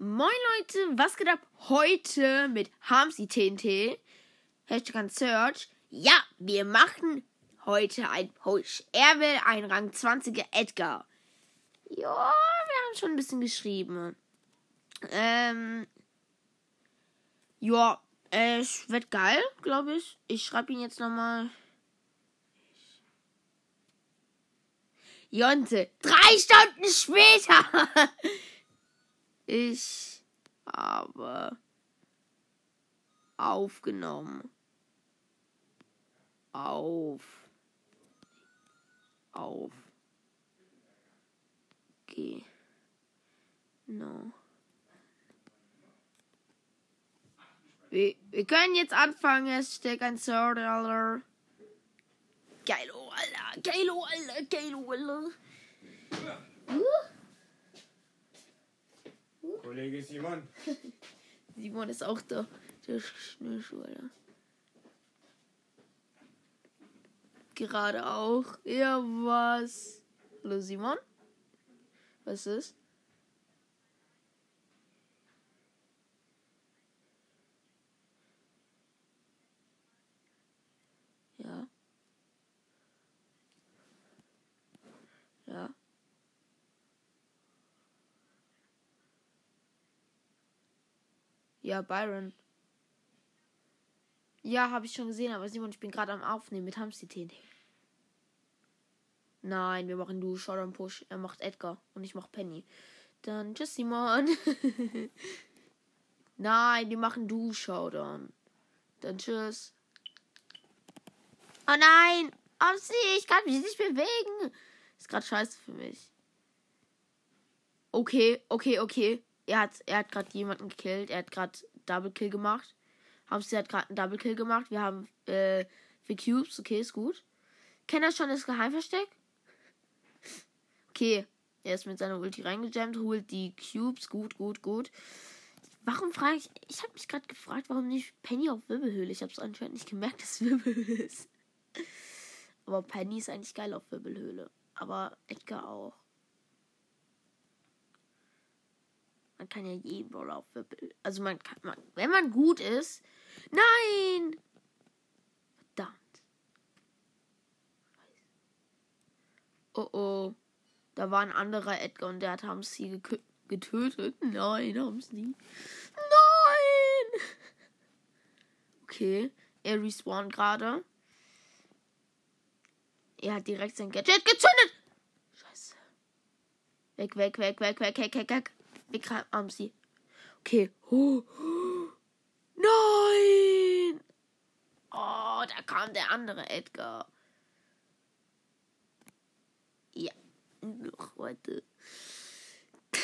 Moin Leute, was geht ab heute mit Hamsi TNT? Hashtag Search. Ja, wir machen heute ein Push. Er will ein Rang 20er Edgar. Ja, wir haben schon ein bisschen geschrieben. Ähm. Ja, es wird geil, glaube ich. Ich schreibe ihn jetzt nochmal. Jonte, drei Stunden später. ich habe aufgenommen. Auf. Auf. Okay. No. Wir, wir können jetzt anfangen. Es steckt ein Server. Geilo, Alter. Geilo, Alter. Geilo, Alter. Kollege Simon. Simon ist auch da. Der Schnürschuh, Alter. Gerade auch. Ja, was? Hallo, Simon? Was ist? Ja. Ja. Ja, Byron. Ja, habe ich schon gesehen, aber Simon, ich bin gerade am Aufnehmen mit Hamsi TNT. Nein, wir machen du Showdown Push. Er macht Edgar und ich mach Penny. Dann tschüss, Simon. Nein, wir machen du Showdown. Dann tschüss. Oh nein! Hamsi, ich kann mich nicht bewegen. Ist gerade scheiße für mich. Okay, okay, okay. Er hat, er hat gerade jemanden gekillt. Er hat gerade Double Kill gemacht. Hamsi hat gerade einen Double Kill gemacht. Wir haben äh, vier Cubes. Okay, ist gut. Kennt er schon das Geheimversteck? Okay. Er ist mit seiner Ulti reingejammt, holt die Cubes. Gut, gut, gut. Warum frage ich. Ich habe mich gerade gefragt, warum nicht Penny auf Wirbelhöhle. Ich habe es anscheinend nicht gemerkt, dass Wirbelhöhle ist. Aber Penny ist eigentlich geil auf Wirbelhöhle. Aber Edgar auch. Man kann ja jeden Brawler auf Wirbel. Also man kann, man, wenn man gut ist. Nein! Verdammt. Oh oh. Da war ein anderer Edgar und der hat Hamsi getötet. Nein, Hamsi. Nein! Okay. Er respawnt gerade. Er hat direkt sein Gadget gezündet. Scheiße. Weg, weg, weg, weg, weg, weg, weg, weg. Weg haben sie. Okay. Oh. Nein! Oh, da kam der andere Edgar. Ja. Noch heute.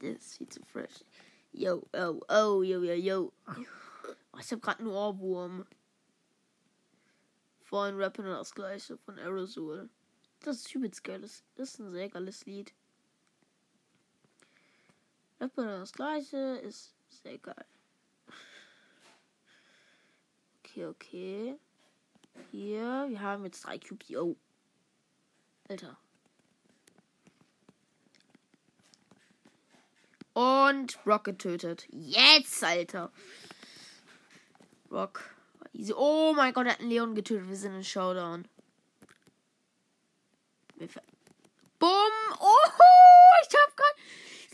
das ist viel zu fresh. Yo, oh, oh, yo, yo, yo. Oh, ich hab grad einen Ohrwurm. Vorhin rappen das gleiche von Aerosol. Das ist übelst geil. Das ist ein sehr geiles Lied. Rappen das gleiche ist sehr geil. Okay, okay. Hier, wir haben jetzt drei Cubes. Oh. Alter. Und Rock getötet. Jetzt, Alter. Rock. Oh mein Gott, er hat einen Leon getötet. Wir sind in Showdown. Bumm! Oh, ich hab grad.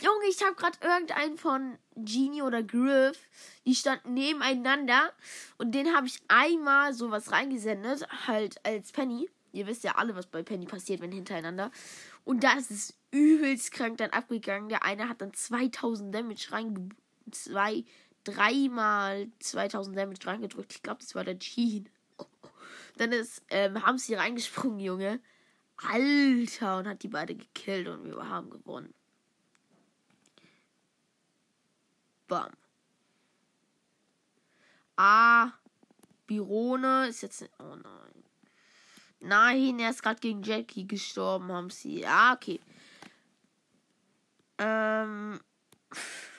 Junge, ich hab grad irgendeinen von Genie oder Griff. Die standen nebeneinander. Und den habe ich einmal sowas reingesendet. Halt als Penny. Ihr wisst ja alle, was bei Penny passiert, wenn hintereinander. Und da ist es übelst krank dann abgegangen. Der eine hat dann 2000 Damage reinge... Zwei, dreimal 2000 Damage reingedrückt. Ich glaube, das war der Jean. Dann ist, ähm, haben sie reingesprungen, Junge. Alter, und hat die beide gekillt und wir haben gewonnen. Bam. Ah, Birone ist jetzt. Oh nein. Nein, er ist gerade gegen Jackie gestorben, haben sie. Ah, okay. Ähm.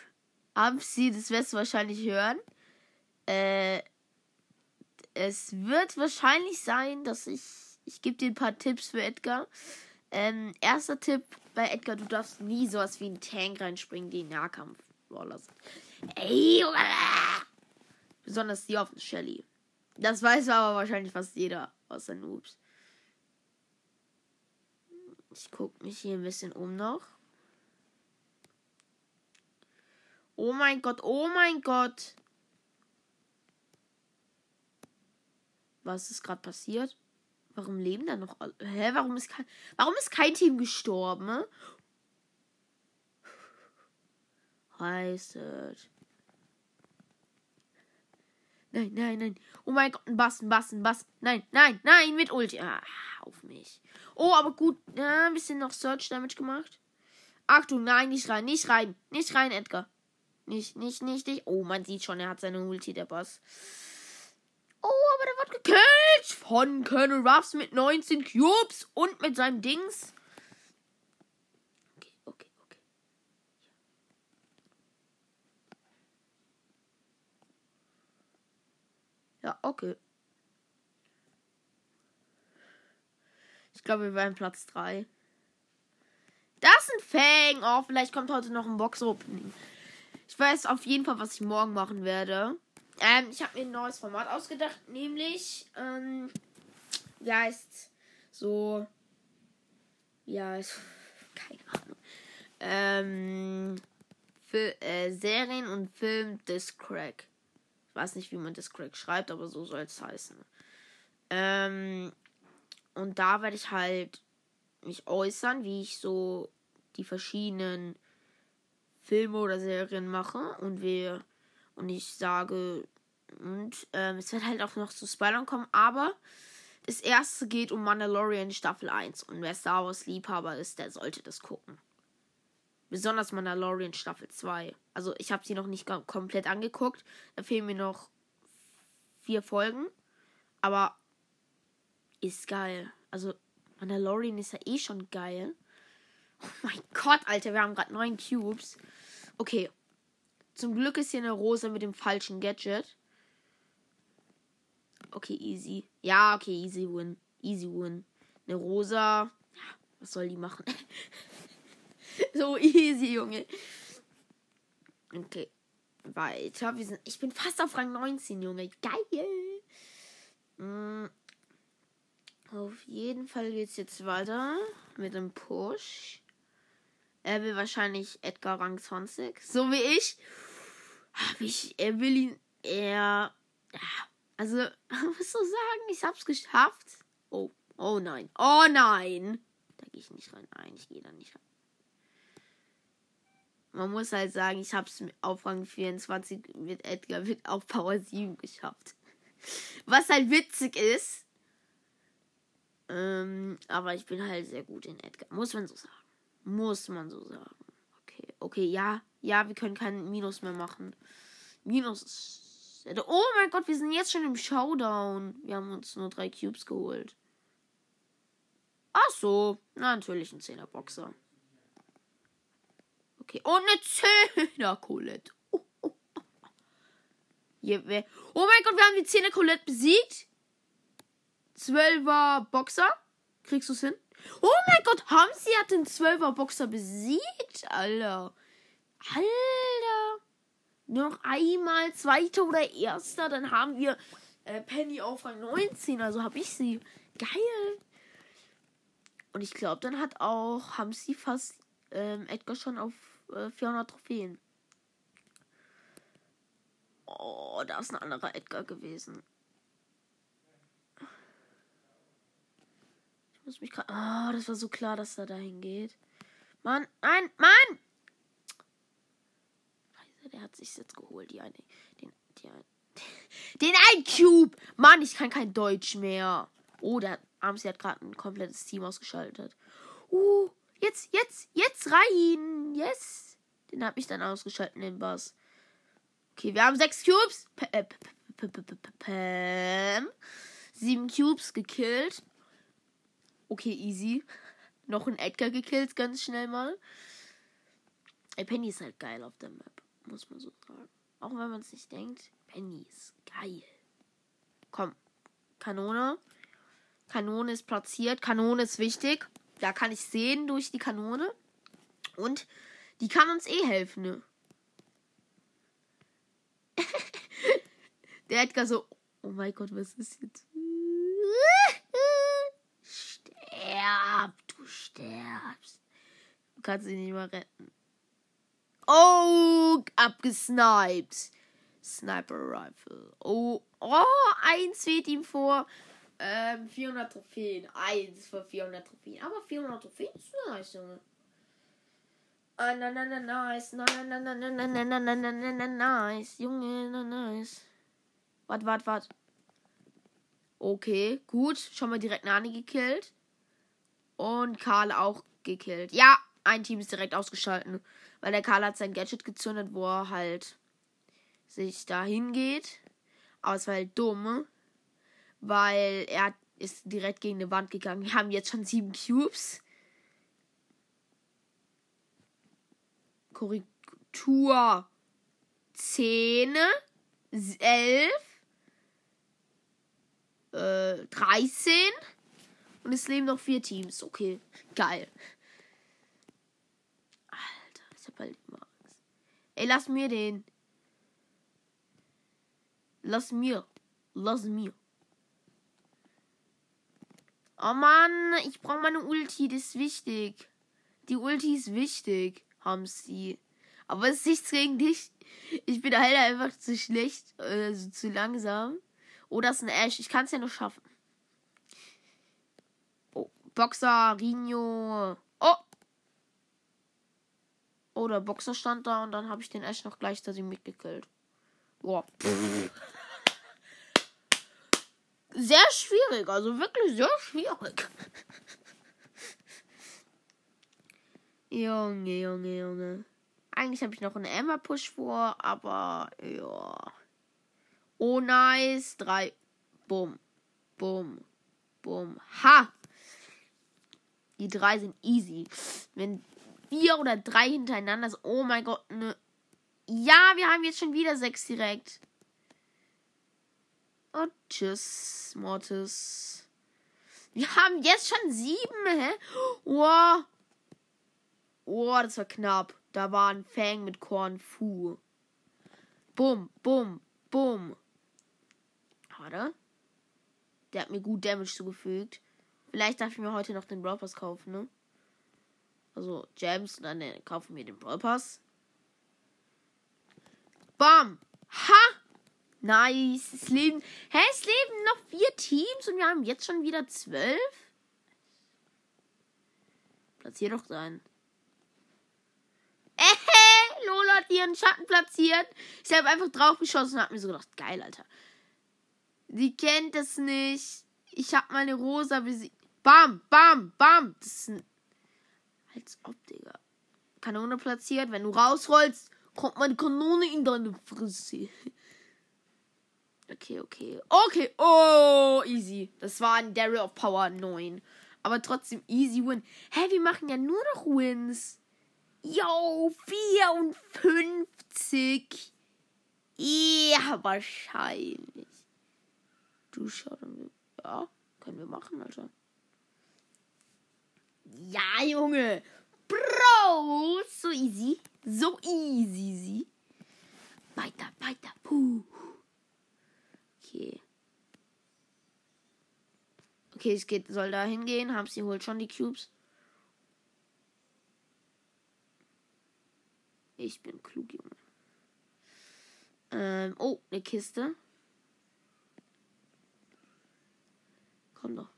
Haben sie, das wirst du wahrscheinlich hören. Äh. Es wird wahrscheinlich sein, dass ich. Ich gebe dir ein paar Tipps für Edgar. Ähm, erster Tipp bei Edgar, du darfst nie sowas wie einen Tank reinspringen, die Sind. Ey! Besonders die auf Shelly. Das weiß aber wahrscheinlich fast jeder außer Noobs. Ich gucke mich hier ein bisschen um noch. Oh mein Gott, oh mein Gott. Was ist gerade passiert? Warum leben da noch alle? Hä, warum ist kein, warum ist kein Team gestorben? Heißt. Nein, nein, nein. Oh mein Gott, ein Bass, ein Bass, ein Bass. Nein, nein, nein, mit Ulti. Ah, auf mich. Oh, aber gut. Ja, ein bisschen noch Search Damage gemacht. Achtung, nein, nicht rein, nicht rein. Nicht rein, Edgar. Nicht, nicht, nicht, nicht. Oh, man sieht schon, er hat seine Ulti, der Boss. Oh, aber der wird gekillt von Colonel Ruffs mit 19 Cubes und mit seinem Dings. Okay, okay, okay. Ja, okay. Ich glaube, wir werden Platz 3. Das ist ein Fang. Oh, vielleicht kommt heute noch ein Box-Opening. Ich weiß auf jeden Fall, was ich morgen machen werde. Ähm, ich habe mir ein neues Format ausgedacht, nämlich, ähm, wie heißt so, ja, keine Ahnung. Ähm, für, äh, Serien und Film des Crack. Weiß nicht, wie man das Crack schreibt, aber so soll es heißen. Ähm, und da werde ich halt mich äußern, wie ich so die verschiedenen Filme oder Serien mache und wir und ich sage und ähm, es wird halt auch noch zu Spoilern kommen, aber das erste geht um Mandalorian Staffel 1 und wer Star Wars Liebhaber ist, der sollte das gucken. Besonders Mandalorian Staffel 2. Also ich habe sie noch nicht komplett angeguckt. Da fehlen mir noch vier Folgen. Aber ist geil. Also Mandalorian ist ja eh schon geil. Oh mein Gott, Alter, wir haben gerade neun Cubes. Okay. Zum Glück ist hier eine Rose mit dem falschen Gadget. Okay, easy. Ja, okay, easy win. Easy win. Eine Rosa. Was soll die machen? so easy, Junge. Okay. Weiter. Wir sind, ich bin fast auf Rang 19, Junge. Geil. Mm. Auf jeden Fall geht's jetzt weiter mit dem Push. Er will wahrscheinlich Edgar Rang 20. So wie ich. Hab ich. Er will ihn. Er. Ja. Also, was soll sagen? Ich hab's geschafft. Oh. Oh nein. Oh nein. Da gehe ich nicht rein. Nein, ich gehe da nicht rein. Man muss halt sagen, ich hab's auf Rang 24 mit Edgar mit auf Power 7 geschafft. Was halt witzig ist. Ähm, aber ich bin halt sehr gut in Edgar. Muss man so sagen. Muss man so sagen. Okay, okay, ja, ja, wir können keinen Minus mehr machen. Minus ist. Oh mein Gott, wir sind jetzt schon im Showdown. Wir haben uns nur drei Cubes geholt. Ach so, Na, natürlich ein 10er Boxer. Okay, und eine 10er Colette. Oh, oh, oh. Wer... oh mein Gott, wir haben die 10er Colette besiegt. 12er Boxer. Kriegst du es hin? Oh mein Gott, Hamsi hat den 12er Boxer besiegt, Alter. Alter. Noch einmal zweiter oder erster, dann haben wir äh, Penny auf Rang 19, also habe ich sie. Geil. Und ich glaube, dann hat auch Hamsi fast ähm, Edgar schon auf äh, 400 Trophäen. Oh, da ist ein anderer Edgar gewesen. muss mich gerade. Oh, das war so klar, dass er dahin geht. Mann, nein, Mann! Scheiße, der hat sich jetzt geholt, die eine. Den, die eine, den ein Cube! Mann, ich kann kein Deutsch mehr. Oh, der Armsy hat gerade ein komplettes Team ausgeschaltet. Uh, jetzt, jetzt, jetzt rein! Yes! Den habe ich dann ausgeschaltet, den Boss. Okay, wir haben sechs Cubes. Pam. Sieben Cubes gekillt. Okay, easy. Noch ein Edgar gekillt, ganz schnell mal. Ey, Penny ist halt geil auf der Map, muss man so sagen. Auch wenn man es nicht denkt, Penny ist geil. Komm, Kanone. Kanone ist platziert. Kanone ist wichtig. Da kann ich sehen durch die Kanone. Und die kann uns eh helfen, ne? Der Edgar so, oh mein Gott, was ist jetzt? Sterb, du stirbst. Du kannst ihn nicht mal retten. Oh, abgesniped. Sniper Rifle. Oh, oh, eins weht ihm vor. Ähm, 400 Trophäen. Eins für 400 Trophäen. Aber 400 Trophäen ist nice, Junge. Ah, na, na, na, nice. Na, na, na, na, na, na, na, na, na, na, nice. Junge, na, nice. Wart, wart, wart. Okay, gut. Schon mal direkt Nani gekillt. Und Karl auch gekillt. Ja, ein Team ist direkt ausgeschalten. Weil der Karl hat sein Gadget gezündet, wo er halt sich da hingeht. Aber es war halt dumm. Weil er ist direkt gegen eine Wand gegangen. Wir haben jetzt schon sieben Cubes. Korrektur 10, 11, äh, 13 und es leben noch vier Teams. Okay, geil. Alter, ich hab halt immer Angst. Ey, lass mir den. Lass mir. Lass mir. Oh Mann, ich brauche meine Ulti, das ist wichtig. Die Ulti ist wichtig, haben sie. Aber es ist nichts gegen dich. Ich bin halt einfach zu schlecht, also zu langsam. Oh, das ist ein Ash. Ich kann es ja noch schaffen. Oh, Boxer, Rino. Oh! Oh, der Boxer stand da und dann habe ich den Ash noch gleichzeitig mitgekillt. Boah. Sehr schwierig, also wirklich sehr schwierig. Junge, Junge, Junge. Eigentlich habe ich noch einen Emma-Push vor, aber ja. Oh, nice. Drei. Bumm. Bumm. Bumm. Ha! Die drei sind easy. Wenn vier oder drei hintereinander sind. Oh mein Gott. Ne. Ja, wir haben jetzt schon wieder sechs direkt. Und tschüss, Mortis. Wir haben jetzt schon sieben, hä? Wow. Oh, das war knapp. Da war ein Fang mit Korn Fu. Bum, bum, bum. Warte. Der hat mir gut Damage zugefügt. Vielleicht darf ich mir heute noch den Brawl Pass kaufen, ne? Also Gems und dann äh, kaufen wir den Brawl Pass. Bam! Ha! Nice. Es leben. Hä, es leben noch vier Teams und wir haben jetzt schon wieder zwölf? Platzier doch sein. Äh, Lola hat ihren Schatten platziert. Ich habe einfach drauf geschossen und habe mir so gedacht, geil, Alter. Sie kennt das nicht. Ich habe meine Rosa besiegt. Bam, bam, bam. Das ist ein. Als ob, Digga. Kanone platziert. Wenn du rausrollst, kommt meine Kanone in deine Fresse. Okay, okay. Okay, oh, easy. Das war ein Daryl of Power 9. Aber trotzdem easy win. Hä, wir machen ja nur noch Wins. Yo, 54. Ja, wahrscheinlich. Du schau. Ja, können wir machen, Alter. Ja, Junge. Bro, so easy. So easy, easy. Weiter, weiter. Puh. Okay. Okay, es geht, soll da hingehen. Haben sie holt schon die Cubes. Ich bin klug, Junge. Ähm, oh, eine Kiste. Komm doch.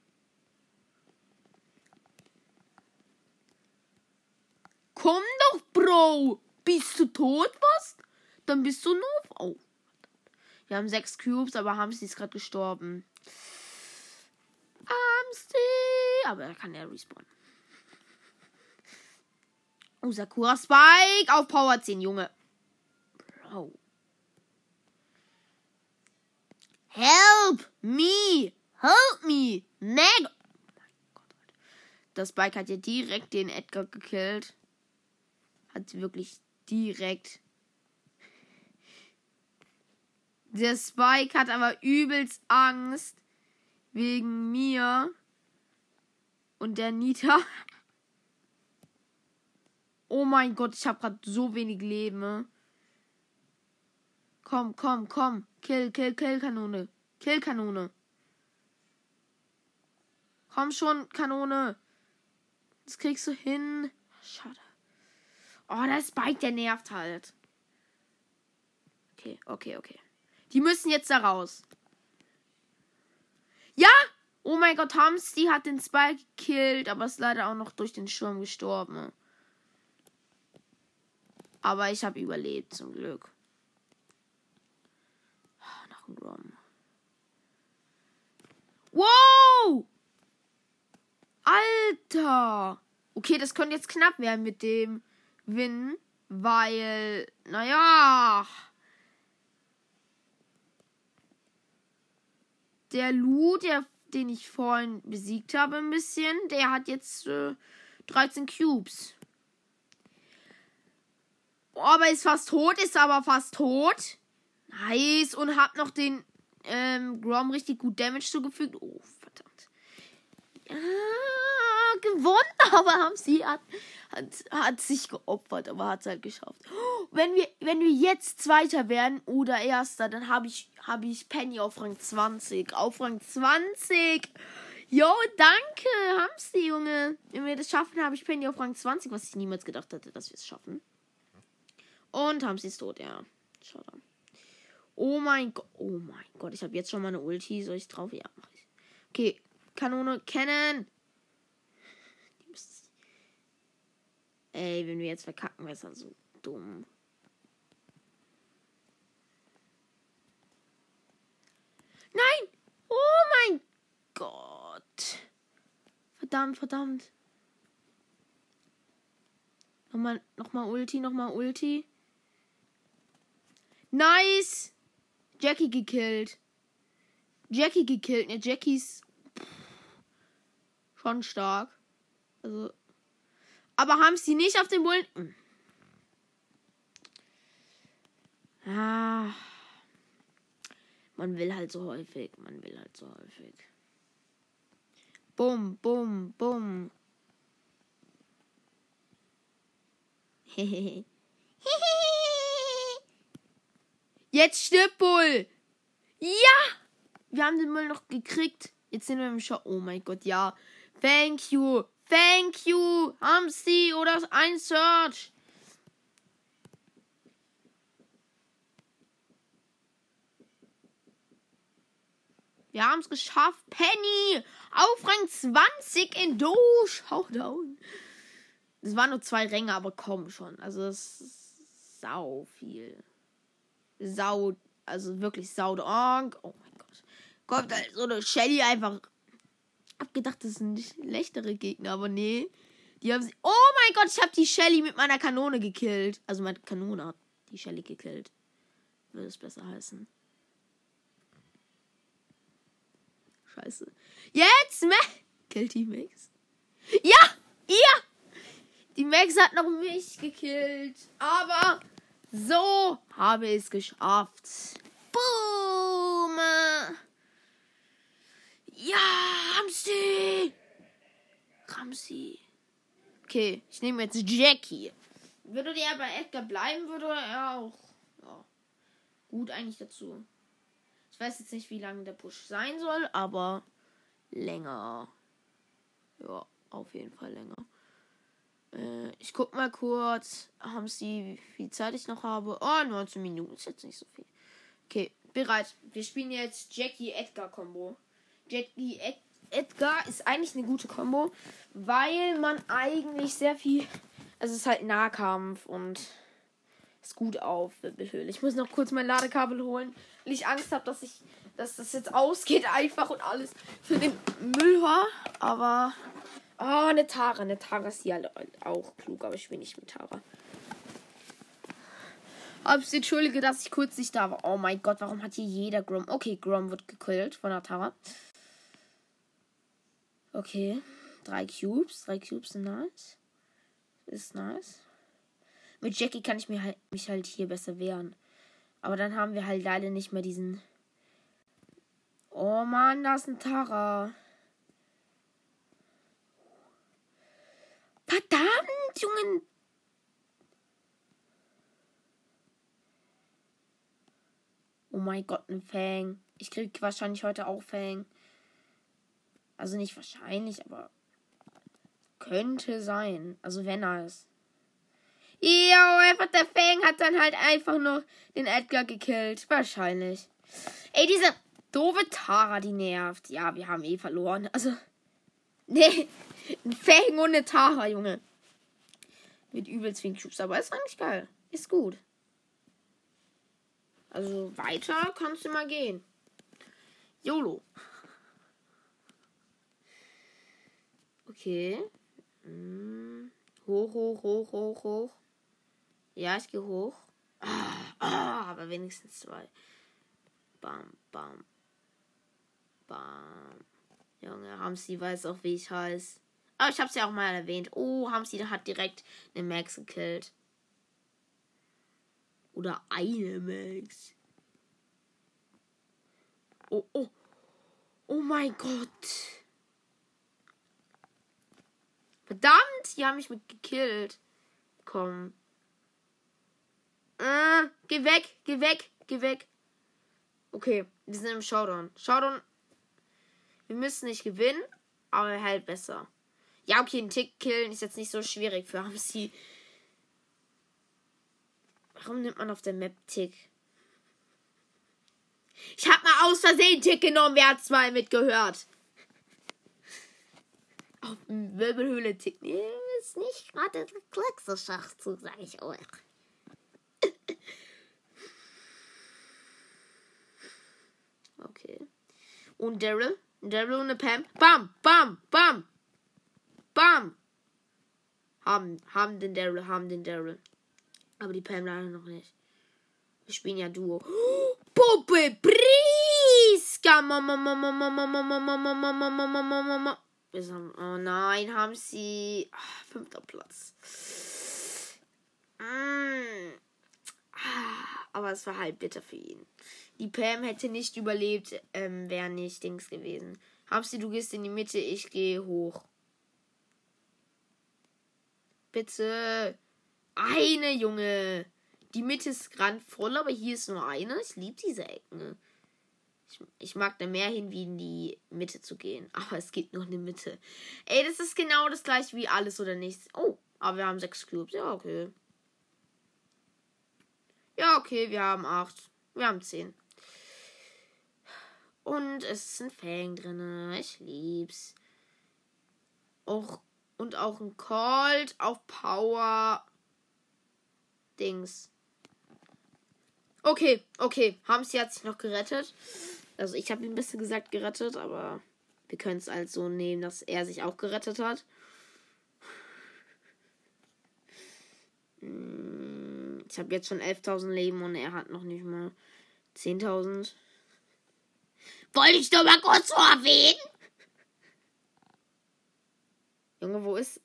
Komm doch, Bro! Bist du tot, was? Dann bist du nur. Oh. Wir haben sechs Cubes, aber Hamsti ist gerade gestorben. Hamsti! Aber er kann ja respawnen. Oh, Sakura Spike auf Power 10, Junge. Bro. Help me! Help me! Meg! Das Spike hat ja direkt den Edgar gekillt. Hat wirklich direkt. Der Spike hat aber übelst Angst wegen mir und der Nita. Oh mein Gott, ich habe gerade so wenig Leben. Komm, komm, komm. Kill, kill, kill, Kanone. Kill, Kanone. Komm schon, Kanone. Das kriegst du hin. Schade. Oh, der Spike, der nervt halt. Okay, okay, okay. Die müssen jetzt da raus. Ja! Oh mein Gott, Hamsti hat den Spike gekillt, aber ist leider auch noch durch den Sturm gestorben. Aber ich habe überlebt, zum Glück. Ah, noch ein Grom. Wow! Alter! Okay, das könnte jetzt knapp werden mit dem Win, weil, naja. Der Lu, der den ich vorhin besiegt habe, ein bisschen. Der hat jetzt äh, 13 Cubes. Oh, aber ist fast tot, ist aber fast tot. Nice. Und hat noch den ähm, Grom richtig gut Damage zugefügt. Oh. Ja, gewonnen, aber haben sie hat, hat, hat sich geopfert, aber hat es halt geschafft. Wenn wir, wenn wir jetzt Zweiter werden oder Erster, dann habe ich, hab ich Penny auf Rang 20. Auf Rang 20. Jo, danke, Hamsi, Junge. Wenn wir das schaffen, habe ich Penny auf Rang 20, was ich niemals gedacht hätte, dass wir es schaffen. Und Hamsi ist tot, ja. Schade. Oh mein Gott. Oh mein Gott, ich habe jetzt schon meine Ulti. Soll ich drauf? Ja, mach ich. Okay, Kanone kennen. Ey, wenn wir jetzt verkacken, wäre es dann so dumm. Nein! Oh mein Gott! Verdammt, verdammt. Nochmal, nochmal Ulti, nochmal Ulti. Nice! Jackie gekillt. Jackie gekillt. Ne, Jackies schon stark. Also. Aber haben sie nicht auf den Bullen. Hm. Ah. Man will halt so häufig. Man will halt so häufig. Bum, bum, bum. Jetzt stirbt Bull. Ja! Wir haben den Müll noch gekriegt. Jetzt sind wir im Show. Oh mein Gott, ja. Thank you. Thank you. Sie oder ein Search. Wir haben es geschafft. Penny auf Rang 20 in Do. Showdown. Es waren nur zwei Ränge, aber komm schon. Also es ist sau viel. Sau, also wirklich sau. Oh mein Gott. Kommt halt so eine Shelly einfach. Hab gedacht, das sind schlechtere Gegner, aber nee. Die haben sie. Oh mein Gott, ich habe die Shelly mit meiner Kanone gekillt. Also meine Kanone hat die Shelly gekillt. Würde es besser heißen. Scheiße. Jetzt, Max. Killt die Max. Ja! Ja! Die Max hat noch mich gekillt. Aber so habe ich es geschafft. Boom! Ja, Ramsey! Ramsey. Okay, ich nehme jetzt Jackie. Würde der bei Edgar bleiben, würde er auch. Ja, gut eigentlich dazu. Ich weiß jetzt nicht, wie lange der Push sein soll, aber länger. Ja, auf jeden Fall länger. Äh, ich guck mal kurz. Haben sie, wie viel Zeit ich noch habe? Oh, 19 Minuten ist jetzt nicht so viel. Okay, bereit. Wir spielen jetzt Jackie Jackie Ed Edgar ist eigentlich eine gute Combo, weil man eigentlich sehr viel. Also es ist halt Nahkampf und ist gut auf Wirbelhöhle. Ich muss noch kurz mein Ladekabel holen, weil ich Angst habe, dass ich, dass das jetzt ausgeht einfach und alles für den Müll war. Aber oh, eine Tara, eine Tara ist ja auch klug, aber ich will nicht mit Tara. Hab's entschuldige, dass ich kurz nicht da war. Oh mein Gott, warum hat hier jeder Grom? Okay, Grom wird gekillt von der Tara. Okay. Drei Cubes. Drei Cubes sind nice. Ist nice. Mit Jackie kann ich mir halt, mich halt hier besser wehren. Aber dann haben wir halt leider nicht mehr diesen. Oh Mann, da ist ein Tara. Verdammt, Jungen. Oh mein Gott, ein Fang. Ich krieg wahrscheinlich heute auch Fang. Also nicht wahrscheinlich, aber könnte sein. Also wenn er ist. Ja, einfach der Fang hat dann halt einfach nur den Edgar gekillt. Wahrscheinlich. Ey, diese doofe Tara, die nervt. Ja, wir haben eh verloren. Also. Nee. Ein Fang ohne Tara, Junge. Mit übelst Cubes. Aber ist eigentlich geil. Ist gut. Also weiter kannst du mal gehen. YOLO. Okay. Hm. Hoch, hoch, hoch, hoch, hoch. Ja, ich gehe hoch. Ah, ah, aber wenigstens zwei. Bam, bam. Bam. Junge, Hamsi weiß auch, wie ich heiße. Aber ich hab's ja auch mal erwähnt. Oh, Hamsi hat direkt eine Max gekillt. Oder eine Max. Oh, oh. Oh mein Gott. Verdammt, die haben mich mit gekillt. Komm. Äh, geh weg, geh weg, geh weg. Okay, wir sind im Showdown. Showdown. Wir müssen nicht gewinnen, aber halt besser. Ja, okay, einen Tick killen ist jetzt nicht so schwierig für Hamsi. Warum nimmt man auf der Map Tick? Ich hab mal aus Versehen Tick genommen. Wer hat zwei mitgehört? Auf Wirbelhöhle Tick. Nee, ist nicht gerade der kleinste Schachzug, sag ich euch. Okay. Und Daryl? Daryl und eine Pam? Bam, bam, bam. Bam. Haben, haben den Daryl, haben den Daryl. Aber die Pam leider noch nicht. Wir spielen ja Duo. Puppe Priska. Wir sind, oh nein, haben sie. Ach, fünfter Platz. Mm. Aber es war halt bitter für ihn. Die Pam hätte nicht überlebt, ähm, wäre nicht Dings gewesen. Hamsi, du gehst in die Mitte, ich gehe hoch. Bitte. Eine, Junge. Die Mitte ist grand voll, aber hier ist nur eine. Ich liebe diese Ecken. Ich, ich mag da mehr hin, wie in die Mitte zu gehen. Aber es gibt nur eine Mitte. Ey, das ist genau das gleiche wie alles oder nichts. Oh, aber wir haben sechs Cubes. Ja, okay. Ja, okay, wir haben acht. Wir haben zehn. Und es ist ein Fang drin. Ich lieb's. Auch, und auch ein Colt auf Power. Dings. Okay, okay. Hamsi hat sich noch gerettet. Also ich habe ihn ein bisschen gesagt gerettet, aber wir können es halt so nehmen, dass er sich auch gerettet hat. Hm, ich habe jetzt schon 11.000 Leben und er hat noch nicht mal 10.000. Wollte ich doch mal kurz so erwähnen. Junge, wo ist.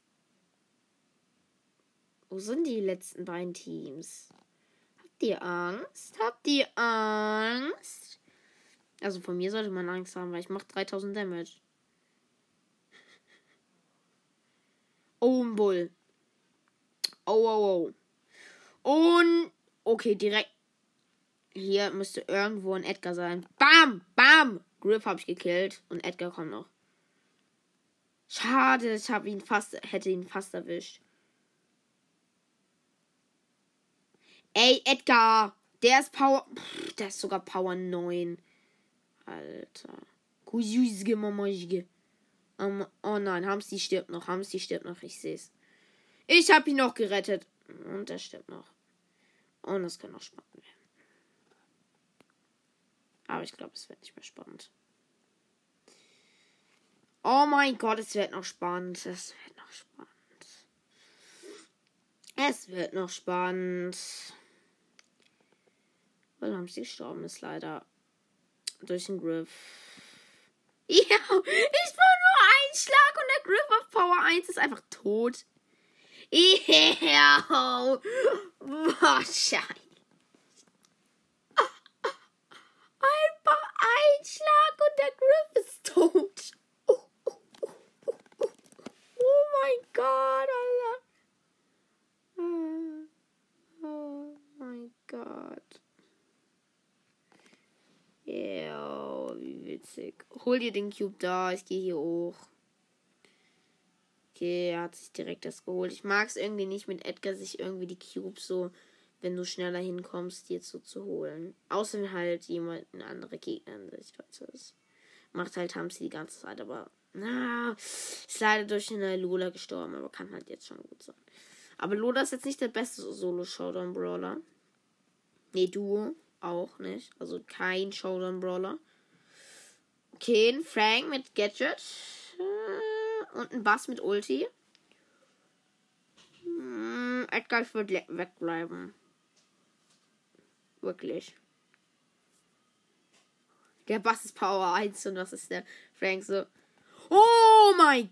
Wo sind die letzten beiden Teams? Habt ihr Angst? Habt ihr Angst? Also von mir sollte man Angst haben, weil ich mache 3000 Damage. Oh, ein Bull. Oh, oh, oh. Und. Okay, direkt hier müsste irgendwo ein Edgar sein. Bam! Bam! Griff habe ich gekillt. Und Edgar kommt noch. Schade, ich habe ihn fast, hätte ihn fast erwischt. Ey, Edgar! Der ist Power. Pff, der ist sogar Power 9. Alter. Um, oh nein, Hamsi stirbt noch. Hamsi stirbt noch. Ich sehe es. Ich habe ihn noch gerettet. Und er stirbt noch. Und das kann noch spannend werden. Aber ich glaube, es wird nicht mehr spannend. Oh mein Gott, es wird noch spannend. Es wird noch spannend. Es wird noch spannend. Weil haben sie gestorben ist leider. Durch den Griff. Ja, ich war nur ein Schlag und der Griff auf Power 1 ist einfach tot. Ja, wahrscheinlich. ein Schlag und der Griff ist tot. Oh, oh, oh, oh mein Gott, Alter. Oh mein Gott. Witzig. Hol dir den Cube da, ich gehe hier hoch. Okay, er hat sich direkt das geholt. Ich mag es irgendwie nicht mit Edgar, sich irgendwie die Cubes so, wenn du schneller hinkommst, dir so zu holen. Außer wenn halt jemand, ein anderer Gegner in Situation ist. Macht halt Hamsi die ganze Zeit, aber na, ist leider durch eine Lola gestorben, aber kann halt jetzt schon gut sein. Aber Lola ist jetzt nicht der beste Solo-Showdown-Brawler. Nee, Duo auch nicht. Also kein Showdown-Brawler. Okay, ein Frank mit Gadget. Äh, und ein Bass mit Ulti. Hm, Edgar wird wegbleiben. Wirklich. Der Bass ist Power 1 und was ist der Frank so? Oh mein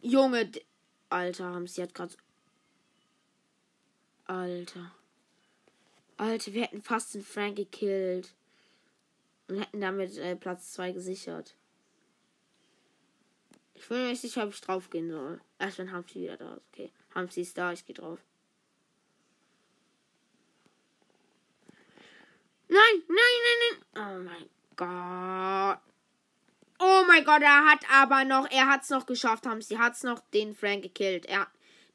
Junge, Alter, haben sie hat gerade Alter. Alter, wir hätten fast den Frank gekillt. Und hätten damit äh, Platz 2 gesichert. Ich bin mir nicht sicher, ob ich drauf gehen soll. Erst wenn Hamsi wieder da ist. Okay. Hamsi ist da, ich gehe drauf. Nein, nein, nein, nein. Oh mein Gott. Oh mein Gott, er hat aber noch, er hat es noch geschafft, Hamsi. Hat es noch den Frank gekillt. Er,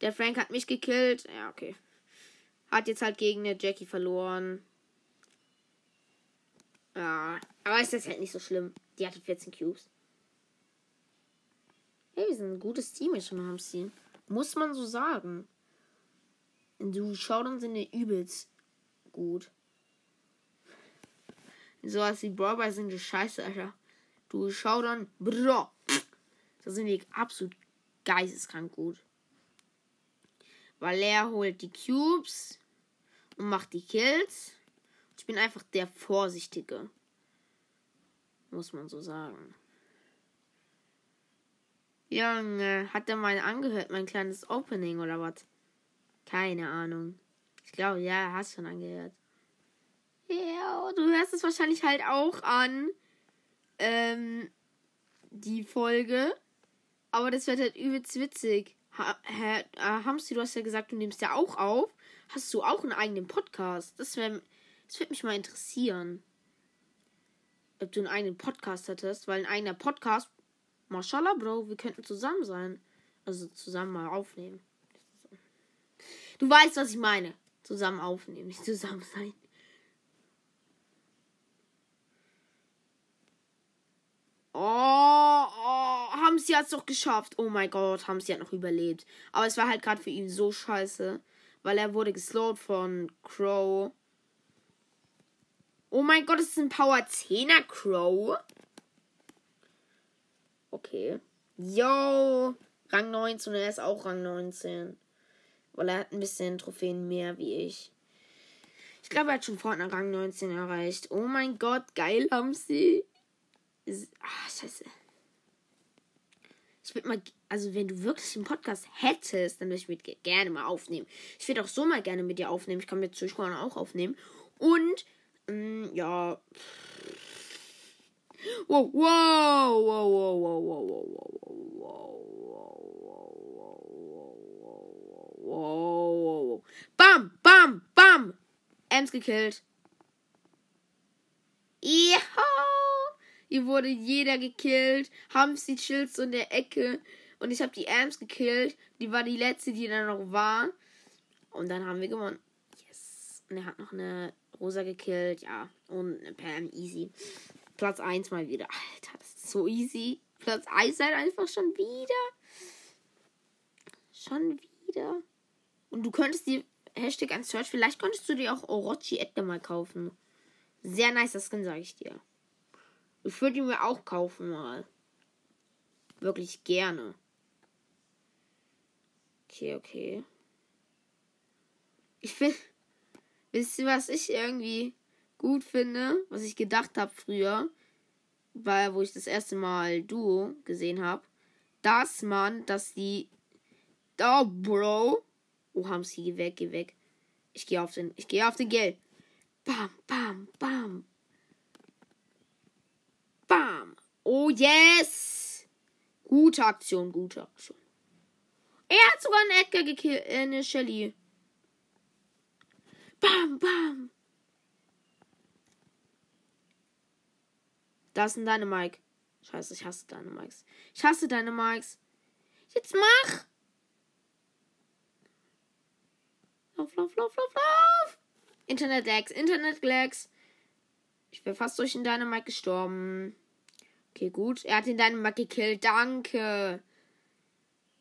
der Frank hat mich gekillt. Ja, okay. Hat jetzt halt gegen eine Jackie verloren. Ja, aber ist das halt nicht so schlimm. Die hatte 14 Cubes. Hey, wir sind ein gutes Team jetzt schon, Hamsi. Muss man so sagen. Du Showdown sind die übelst gut. So als die Brawler sind die Scheiße, Alter. Du Showdown, bro. Da sind die absolut geisteskrank gut. Weil er holt die Cubes und macht die Kills. Ich bin einfach der Vorsichtige. Muss man so sagen. Junge, hat er mal angehört, mein kleines Opening oder was? Keine Ahnung. Ich glaube, ja, hast schon angehört. Ja, du hörst es wahrscheinlich halt auch an. Ähm, die Folge. Aber das wird halt übelst witzig. Ha, ha, äh, Hamsi, du hast ja gesagt, du nimmst ja auch auf. Hast du auch einen eigenen Podcast? Das wäre, das würde mich mal interessieren. Ob du einen eigenen Podcast hättest, weil ein eigener Podcast, Mashallah, Bro, wir könnten zusammen sein. Also zusammen mal aufnehmen. Du weißt, was ich meine. Zusammen aufnehmen, nicht zusammen sein. Oh, oh, Hamsi es doch geschafft. Oh mein Gott, Hamsi hat noch überlebt. Aber es war halt gerade für ihn so scheiße, weil er wurde geslowt von Crow. Oh mein Gott, es ist ein Power 10er Crow. Okay. Yo, Rang 19, er ist auch Rang 19. Weil er hat ein bisschen Trophäen mehr wie ich. Ich glaube, er hat schon vorhin Rang 19 erreicht. Oh mein Gott, geil, Hamsi. Ah, scheiße. Ich würde mal, also wenn du wirklich einen Podcast hättest, dann würde ich mit gerne mal aufnehmen. Ich würde auch so mal gerne mit dir aufnehmen. Ich kann mit Zuschauern auch aufnehmen. Und, ähm, ja. Wow, wow, wow, wow, wow, wow, wow, wow, wow, wow, Bam, bam, bam. Ems gekillt. Ja. Hier wurde jeder gekillt. Hamsi chillt so in der Ecke. Und ich habe die Ams gekillt. Die war die letzte, die da noch war. Und dann haben wir gewonnen. Yes. Und er hat noch eine Rosa gekillt. Ja. Und eine Pam. Easy. Platz 1 mal wieder. Alter, das ist so easy. Platz 1 halt einfach schon wieder. Schon wieder. Und du könntest dir Hashtag ein Search. Vielleicht könntest du dir auch Orochi Edgar mal kaufen. Sehr nice, das Skin, sage ich dir. Ich würde ihn mir auch kaufen mal. Wirklich gerne. Okay, okay. Ich finde. Wisst ihr, was ich irgendwie gut finde? Was ich gedacht habe früher? Weil, wo ich das erste Mal Duo gesehen habe. Dass man, dass die. Oh, Bro. Oh, haben sie geh weg, geh weg. Ich gehe auf den. Ich gehe auf den Geld. Bam, bam, bam, Bam. Oh yes. Gute Aktion, gute Aktion. Er hat sogar einen Edgar gekillt, äh, eine Shelly. Bam, bam. Da ist ein Dynamike. Scheiße, ich hasse Dynamikes. Ich hasse Dynamikes. Jetzt mach! Lauf, lauf, lauf, lauf, lauf! Internet-Lags, Internet-Lags. Ich wäre fast durch den Dynamite gestorben. Okay, gut. Er hat den Dynamite gekillt. Danke.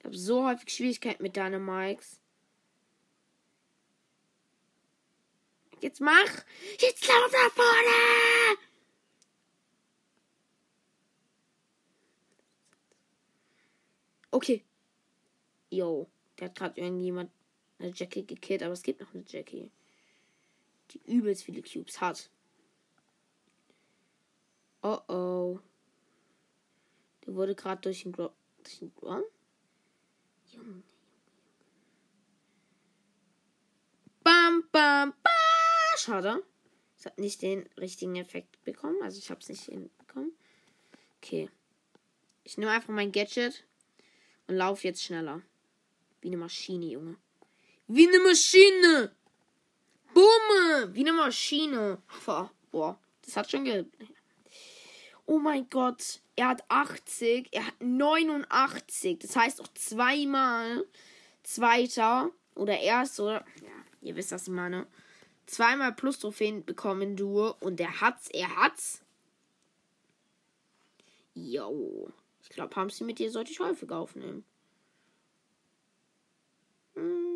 Ich habe so häufig Schwierigkeiten mit Dynamites. Jetzt mach! Jetzt lauf nach vorne! Okay. Yo, der hat gerade irgendjemand eine Jackie gekillt, aber es gibt noch eine Jackie. Die übelst viele Cubes hat. Oh oh. Wurde gerade durch den Gro durch den Grom? Junge. Bam, bam, bam. Schade. Ich habe nicht den richtigen Effekt bekommen. Also ich habe es nicht hinbekommen. Okay. Ich nehme einfach mein Gadget und laufe jetzt schneller. Wie eine Maschine, Junge. Wie eine Maschine! Bumme! Wie eine Maschine. Boah, das hat schon ge... Oh mein Gott. Er hat 80. Er hat 89. Das heißt auch zweimal Zweiter oder Erster oder... Ja, ihr wisst, was ich meine. Zweimal Plus-Trophäen bekommen du. Und er hat's. Er hat's. Jo. Ich glaube, haben sie mit dir sollte ich häufiger aufnehmen. Hm.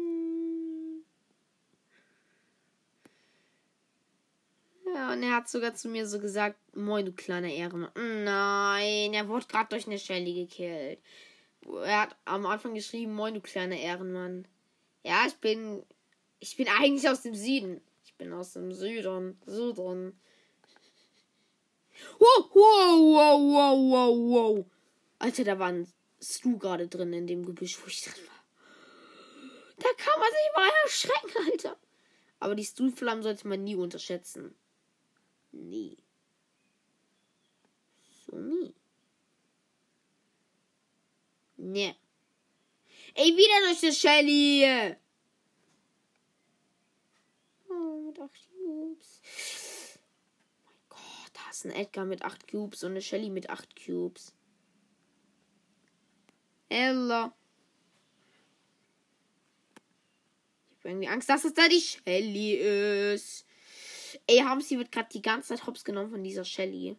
Ja, und er hat sogar zu mir so gesagt, moin, du kleiner Ehrenmann. Nein, er wurde gerade durch eine Shelly gekillt. Er hat am Anfang geschrieben, moin, du kleiner Ehrenmann. Ja, ich bin, ich bin eigentlich aus dem Süden. Ich bin aus dem Süden, Süden. Wow, wow, wow, wow, wow, wow. Alter, da war ein Stu gerade drin in dem Gebüsch, wo ich drin war. Da kann man sich mal erschrecken, Alter. Aber die Stuhlflammen sollte man nie unterschätzen. Nie. So nie. Ne. Ey, wieder durch das Shelly. Oh, mit 8 Cubes. Mein Gott, da ist ein Edgar mit 8 Cubes und eine Shelly mit 8 Cubes. Ella. Ich habe irgendwie Angst, dass es da die Shelly ist. Ey, haben sie wird gerade die ganze Zeit hops genommen von dieser Shelly.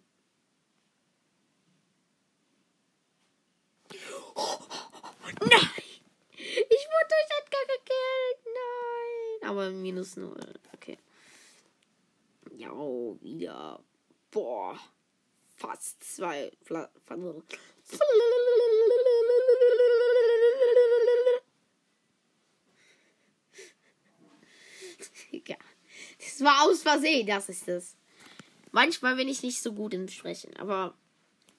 Nein! Ich wurde durch Edgar gekillt. Nein. Aber minus null. Okay. Ja, wieder. Boah. Fast zwei. ja. Das war aus Versehen, das ist es. Manchmal bin ich nicht so gut im Sprechen, aber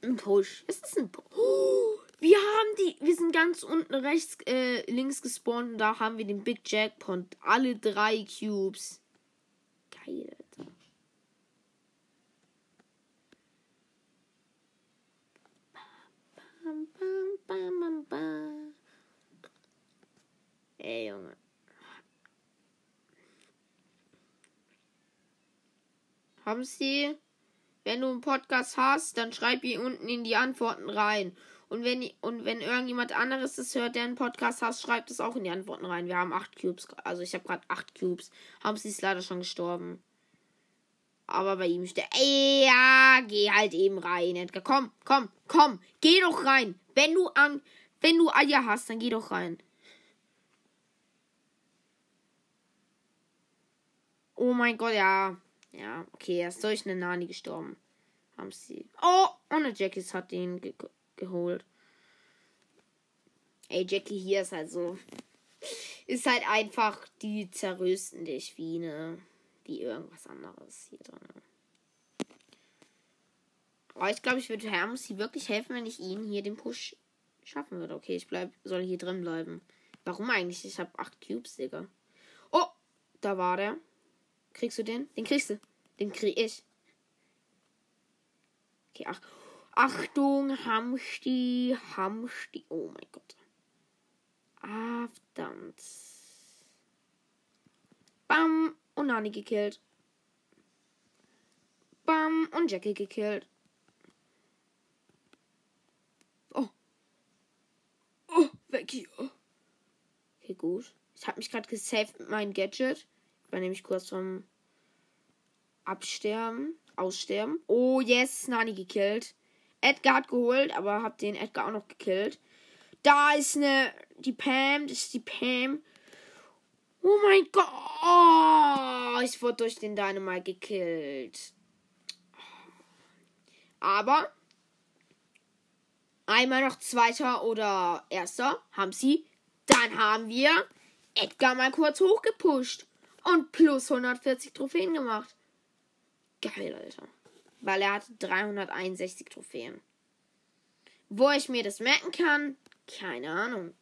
ein Push. Es ist ein Push. Wir haben die. Wir sind ganz unten rechts, äh, links gespawnt und da haben wir den Big Jackpot. Alle drei Cubes. Geil, Alter. Bam, bam, bam, bam, bam. Ey, Junge. Sie? Wenn du einen Podcast hast, dann schreib ihn unten in die Antworten rein. Und wenn, und wenn irgendjemand anderes das hört, der einen Podcast hat, schreibt es auch in die Antworten rein. Wir haben acht Cubes. Also ich habe gerade acht Cubes. Haben sie ist leider schon gestorben. Aber bei ihm steht. Ey, ja, geh halt eben rein, Edgar. Komm, komm, komm. Geh doch rein. Wenn du an. Wenn du Eier hast, dann geh doch rein. Oh mein Gott, ja. Ja, okay, er ist durch eine Nani gestorben. Haben sie. Oh, und eine Jackie hat ihn ge geholt. Ey, Jackie hier ist halt so. Ist halt einfach die zerrösten dich wie eine. Wie irgendwas anderes hier drin. Aber ich glaube, ich würde Hermes wirklich helfen, wenn ich ihn hier den Push schaffen würde. Okay, ich bleib, soll hier drin bleiben. Warum eigentlich? Ich habe acht Cubes, Digga. Oh, da war der. Kriegst du den? Den kriegst du. Den krieg ich. Okay, ach. Achtung, Hamsti, Hamsti. Oh mein Gott. Ah, verdammt. Bam. Und Nani gekillt. Bam. Und Jackie gekillt. Oh. Oh, weg hier. Okay, gut. Ich habe mich gerade gesaved mit meinem Gadget. War nämlich kurz vom Absterben, Aussterben. Oh, yes, Nani gekillt. Edgar hat geholt, aber hab den Edgar auch noch gekillt. Da ist eine, die Pam, das ist die Pam. Oh mein Gott. Oh, ich wurde durch den Dynamite gekillt. Aber einmal noch zweiter oder erster haben sie. Dann haben wir Edgar mal kurz hochgepusht und plus 140 Trophäen gemacht. Geil, Alter. Weil er hat 361 Trophäen. Wo ich mir das merken kann, keine Ahnung.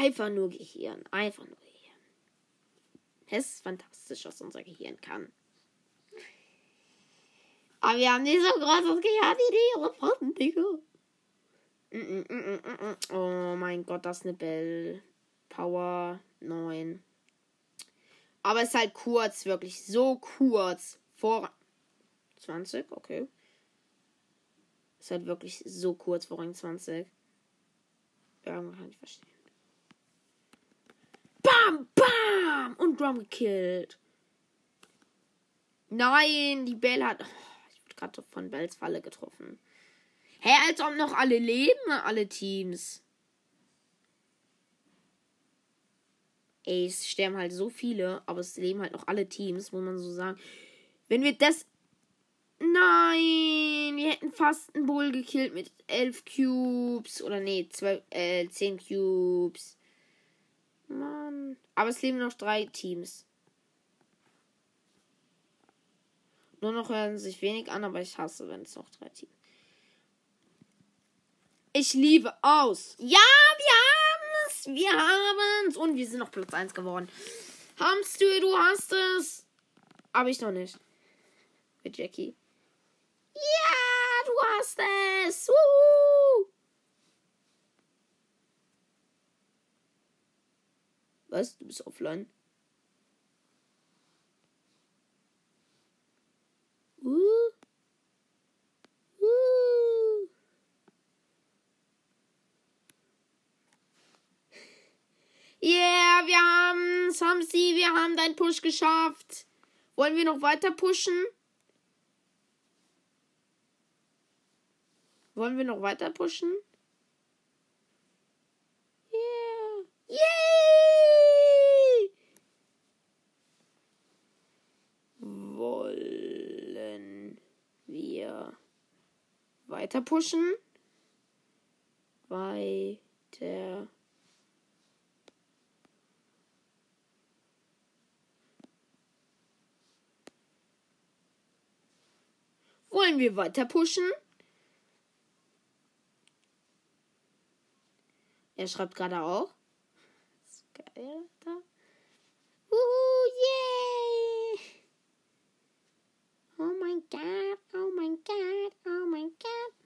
Einfach nur Gehirn. Einfach nur Gehirn. Es ist fantastisch, was unser Gehirn kann. Aber wir haben nicht so großes Gehirn wie die Elefanten, Digga. Mm, mm, mm, oh mein Gott, das ist eine Bell. Power 9. Aber es ist halt kurz, wirklich so kurz. Vor 20, okay. Ist halt wirklich so kurz vor Rang 20. Irgendwann kann ich verstehen. Bam, bam! Und Drum gekillt. Nein, die Bell hat. Oh, ich wurde gerade von Bells Falle getroffen. Hä, als ob noch alle leben, alle Teams. Ey, es sterben halt so viele, aber es leben halt noch alle Teams, muss man so sagen. Wenn wir das. Nein, wir hätten fast einen Bull gekillt mit 11 Cubes. Oder nee, 12, äh, 10 Cubes. Mann. Aber es leben noch drei Teams. Nur noch hören sich wenig an, aber ich hasse, wenn es noch drei Teams. Ich liebe aus. Ja, wir Wir haben's. Und wir sind noch Platz 1 geworden. Hamst du, du hast es. Aber ich noch nicht. Mit Jackie. Ja, du hast es. Woo! Was? Du bist offline? Uh. Yeah, wir haben's, haben sie, wir haben deinen Push geschafft. Wollen wir noch weiter pushen? Wollen wir noch weiter pushen? Yeah. Yay! Wollen wir weiter pushen? Weiter Wollen wir weiter pushen? Er schreibt gerade auch. Geil, da. Uhu, yay! Oh mein Gott, oh mein Gott, oh mein Gott.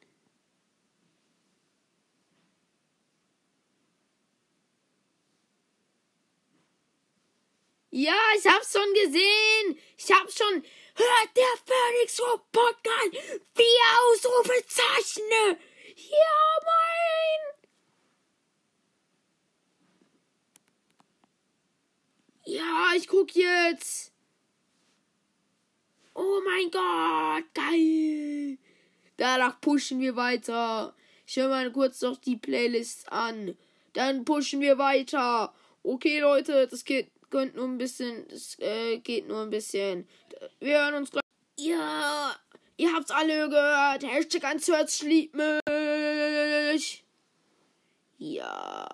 Ja, ich hab's schon gesehen. Ich hab's schon Hört der Phoenix Podcast vier Ausrufezeichen. Ja, mein. Ja, ich guck jetzt. Oh mein Gott, geil. Danach pushen wir weiter. Ich höre mal kurz noch die Playlist an. Dann pushen wir weiter. Okay, Leute, das geht könnt nur ein bisschen, das äh, geht nur ein bisschen. Wir hören uns gleich. Ja, ihr habt's alle gehört. Hashtag ans Herz liebt mich. Ja.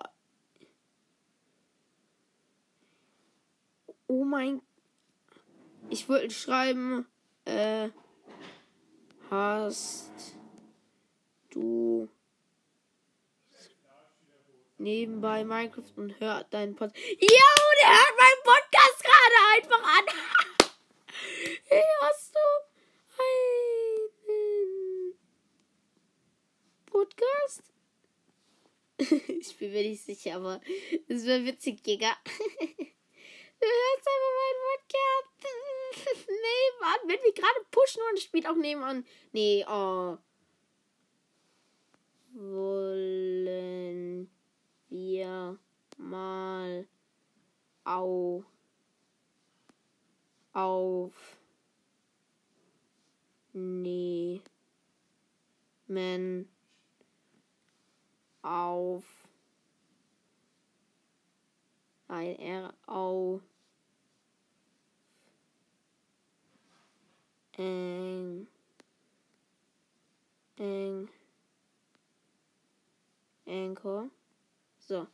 Oh mein. Ich wollte schreiben, äh, hast du nebenbei Minecraft und hört deinen Podcast. Ja, der hört meinen Podcast gerade einfach an. hey, hast du einen Podcast? ich bin mir nicht sicher, aber es wäre witzig, Digga. Du hörst einfach meinen Podcast. nebenan, wenn wir gerade pushen und spielt auch nebenan. Nee, oh. wollen wir mal au aufnehmen auf ein R auf eng eng Anchor. So.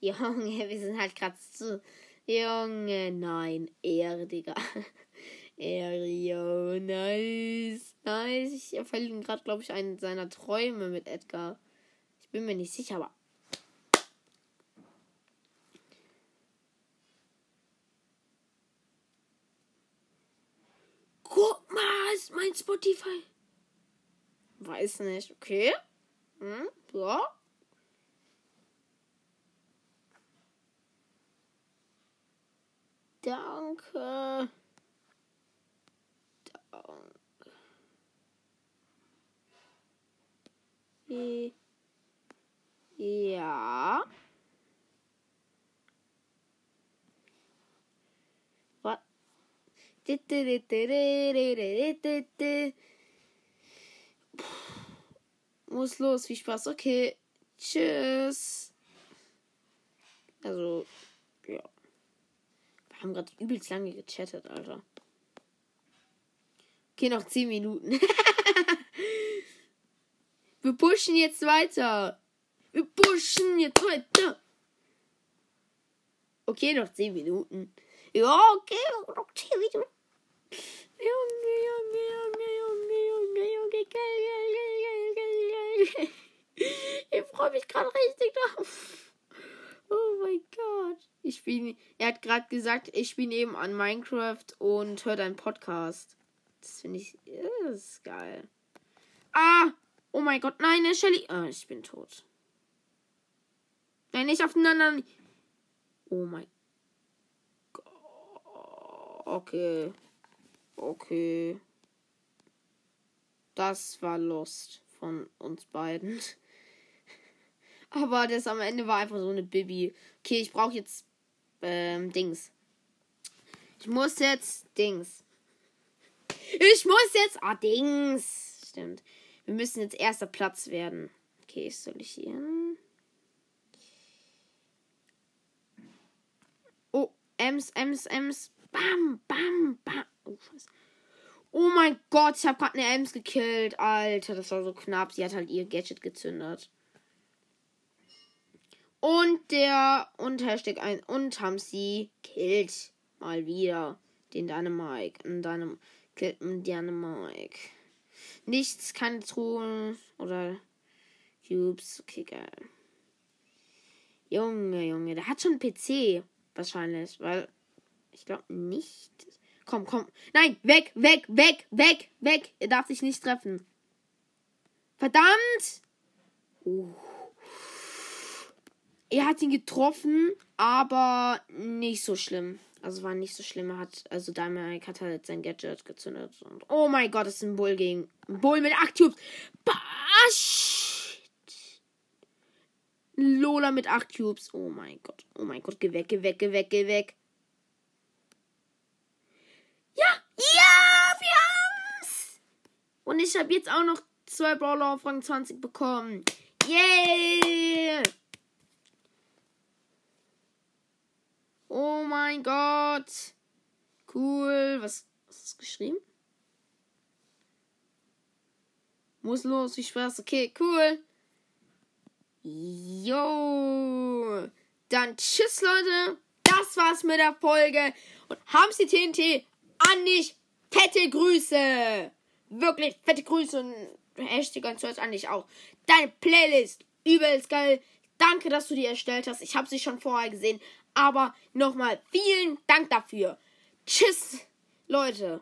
Junge, wir sind halt gerade zu. Junge, nein. Er, Digga. Er, yo, nice. Nice. Ich erfällt ihn gerade, glaube ich, einen seiner Träume mit Edgar. Ich bin mir nicht sicher, aber. Guck mal, ist mein Spotify. Weiß nicht, okay. Hm, ja. Danke. Danke. Ja. Was? Muss los, viel Spaß. Okay. Tschüss. Also, ja. Haben gerade übelst lange gechattet, Alter. Okay, noch 10 Minuten. Wir pushen jetzt weiter. Wir pushen jetzt weiter. Okay, noch 10 Minuten. Ja, okay, noch 10 Minuten. Junge, Junge, Junge, Junge, Junge, Junge, geil, geil, geil, geil. Ich freue mich gerade richtig drauf. Oh mein Gott. Ich bin, er hat gerade gesagt, ich bin eben an Minecraft und hört einen Podcast. Das finde ich, das ist geil. Ah, Oh mein Gott, nein, der Shelly. Ah, ich bin tot. Nein, nicht aufeinander. Oh mein Gott. Okay. Okay. Das war Lust von uns beiden. Aber das am Ende war einfach so eine Bibi. Okay, ich brauche jetzt ähm, Dings. Ich muss jetzt Dings. Ich muss jetzt. Ah, Dings. Stimmt. Wir müssen jetzt erster Platz werden. Okay, soll ich hier? Oh, Ems, Ems, Ems. Bam, bam, bam. Oh, Scheiße. Oh mein Gott, ich habe gerade eine Ems gekillt. Alter, das war so knapp. Sie hat halt ihr Gadget gezündet. Und der und Hashtag ein und haben sie killt mal wieder den Dynamike. Und Dynam killt Dynamike. Nichts, keine Truhen oder Cubes. Okay, geil. Junge, Junge, der hat schon PC. Wahrscheinlich, weil ich glaube nicht. Komm, komm. Nein, weg, weg, weg, weg, weg. Er darf sich nicht treffen. Verdammt! Oh. Er hat ihn getroffen, aber nicht so schlimm. Also war nicht so schlimm. Er hat, also Dynamite hat halt sein Gadget gezündet. Und oh mein Gott, das ist ein Bull gegen. Bull mit 8 Cubes. Bash! Lola mit 8 Cubes. Oh mein Gott. Oh mein Gott, geh weg, geh weg, geh weg, geh weg. Ja! Ja! Wir haben's! Und ich habe jetzt auch noch zwei Brawler auf Rang 20 bekommen. Yeah! Oh mein Gott. Cool. Was, was ist geschrieben? Muss los, wie Spaß. Okay, cool. Jo. Dann tschüss, Leute. Das war's mit der Folge. Und haben Sie TNT an dich. Fette Grüße. Wirklich fette Grüße und Hashtag und so an dich auch. Deine Playlist. Übelst geil. Danke, dass du die erstellt hast. Ich habe sie schon vorher gesehen. Aber nochmal vielen Dank dafür. Tschüss, Leute.